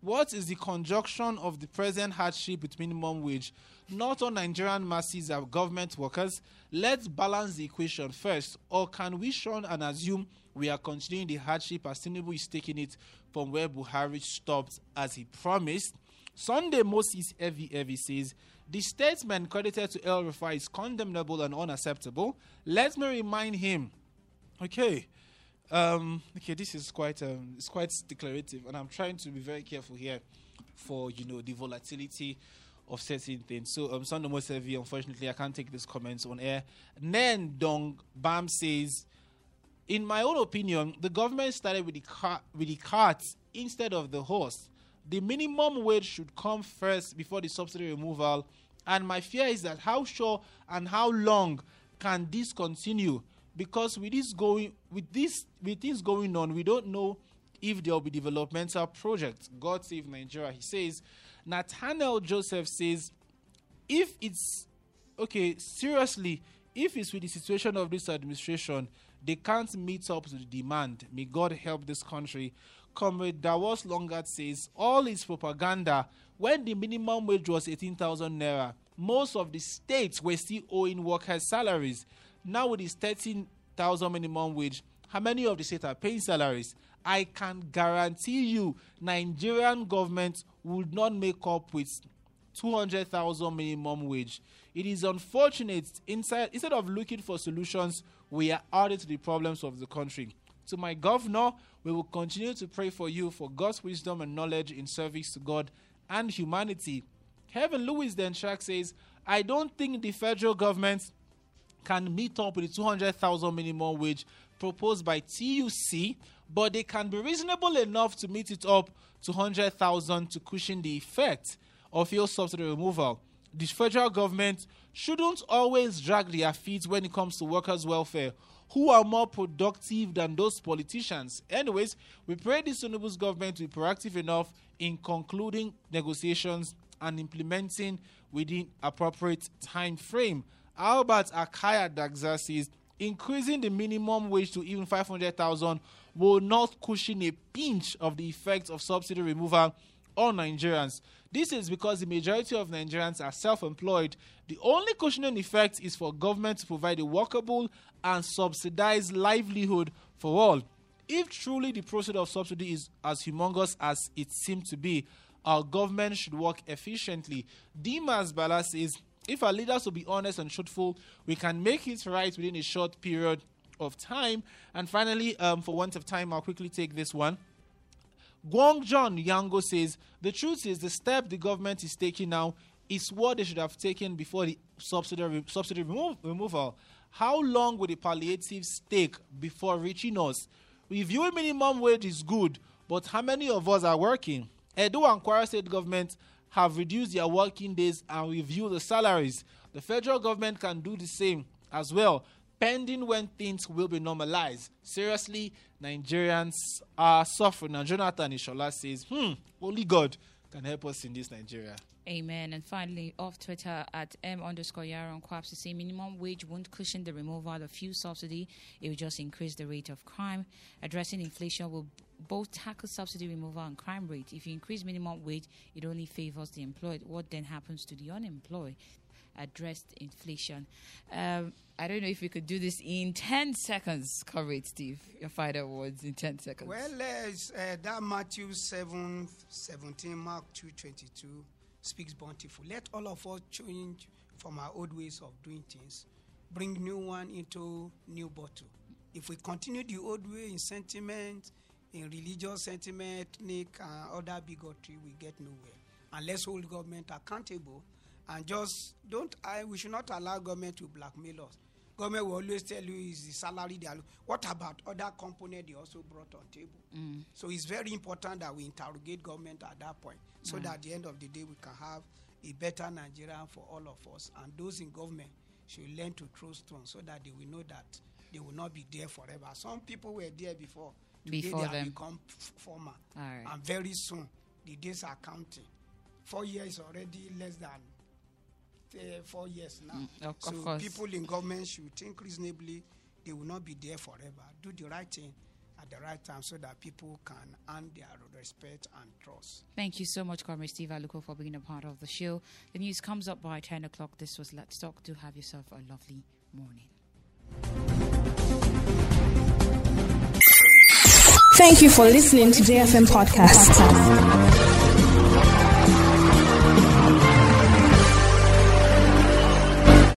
What is the conjunction of the present hardship with minimum wage? Not all Nigerian masses are government workers. Let's balance the equation first. Or can we shun and assume we are continuing the hardship as Tinubu is taking it from where Buhari stopped as he promised? Sunday Moses Evie Evie says, The statement credited to El Rufai is condemnable and unacceptable. Let me remind him. Okay. Um, okay, this is quite um, it's quite declarative, and I'm trying to be very careful here for you know the volatility of certain things. So, um, Sunday Mosevi, unfortunately, I can't take these comments on air. Nen Dong Bam says, in my own opinion, the government started with the car with the cart instead of the horse. The minimum wage should come first before the subsidy removal. And my fear is that how sure and how long can this continue? Because with this going with this with things going on, we don't know if there will be developmental projects. God save Nigeria. He says, Nathaniel Joseph says, if it's okay, seriously, if it's with the situation of this administration, they can't meet up to the demand. May God help this country. Comrade Davos Longard says all is propaganda. When the minimum wage was 18,000 naira, most of the states were still owing workers' salaries. Now with this 13,000 minimum wage, how many of the state are paying salaries? I can guarantee you, Nigerian government would not make up with 200,000 minimum wage. It is unfortunate inside instead of looking for solutions, we are adding to the problems of the country. To my governor, we will continue to pray for you for God's wisdom and knowledge in service to God and humanity. Kevin Lewis then says, I don't think the federal government can meet up with the 200,000 minimum wage proposed by TUC, but they can be reasonable enough to meet it up to 100,000 to cushion the effect of fuel subsidy removal. The federal government shouldn't always drag their feet when it comes to workers' welfare, who are more productive than those politicians. Anyways, we pray the Tinubu's government will be proactive enough in concluding negotiations and implementing within appropriate time frame. Albert Akaya Dagza says increasing the minimum wage to even 500,000 will not cushion a pinch of the effects of subsidy removal on Nigerians. This is because the majority of Nigerians are self employed. The only cushioning effect is for government to provide a workable and subsidized livelihood for all. If truly the process of subsidy is as humongous as it seems to be, our government should work efficiently. Dimas Bala says if our leaders will be honest and truthful, we can make it right within a short period of time. And finally, um, for want of time, I'll quickly take this one. Guang John Yango says the truth is the step the government is taking now is what they should have taken before the subsidy subsidy remo- removal. How long will the palliatives take before reaching us? Reviewing minimum wage is good, but how many of us are working? Edo and Kwara state government have reduced their working days and review the salaries. The federal government can do the same as well, pending when things will be normalized. Seriously, Nigerians are suffering. And Jonathan Ishola says, hmm, only God can help us in this Nigeria. Amen. And finally, off Twitter at M underscore Yaron Quaps to say minimum wage won't cushion the removal of fuel subsidy. It will just increase the rate of crime. Addressing inflation will both tackle subsidy removal and crime rate. If you increase minimum wage, it only favors the employed. What then happens to the unemployed? Addressed inflation. Um, I don't know if we could do this in 10 seconds. Correct, Steve. Your final words in 10 seconds. Well, uh, that Matthew 7 17, Mark 2 22 speaks bountiful. Let all of us change from our old ways of doing things, bring new one into new bottle. If we continue the old way in sentiment, in religious sentiment, ethnic, and other bigotry, we get nowhere. And let's hold government accountable and just don't. I we should not allow government to blackmail us. Government will always tell you is the salary they are. What about other component they also brought on table? Mm. So it's very important that we interrogate government at that point, so mm. that at the end of the day we can have a better Nigeria for all of us. And those in government should learn to throw stones so that they will know that they will not be there forever. Some people were there before. Today Before they have them. become f- former. Right. And very soon the days are counting. Four years already less than uh, four years now. Mm, of- so course. people in government should think reasonably. They will not be there forever. Do the right thing at the right time so that people can earn their respect and trust. Thank you so much, Comrade Steve Aluko, for being a part of the show. The news comes up by 10 o'clock. This was Let's Talk. Do have yourself a lovely morning. Thank you for listening to JFM Podcast.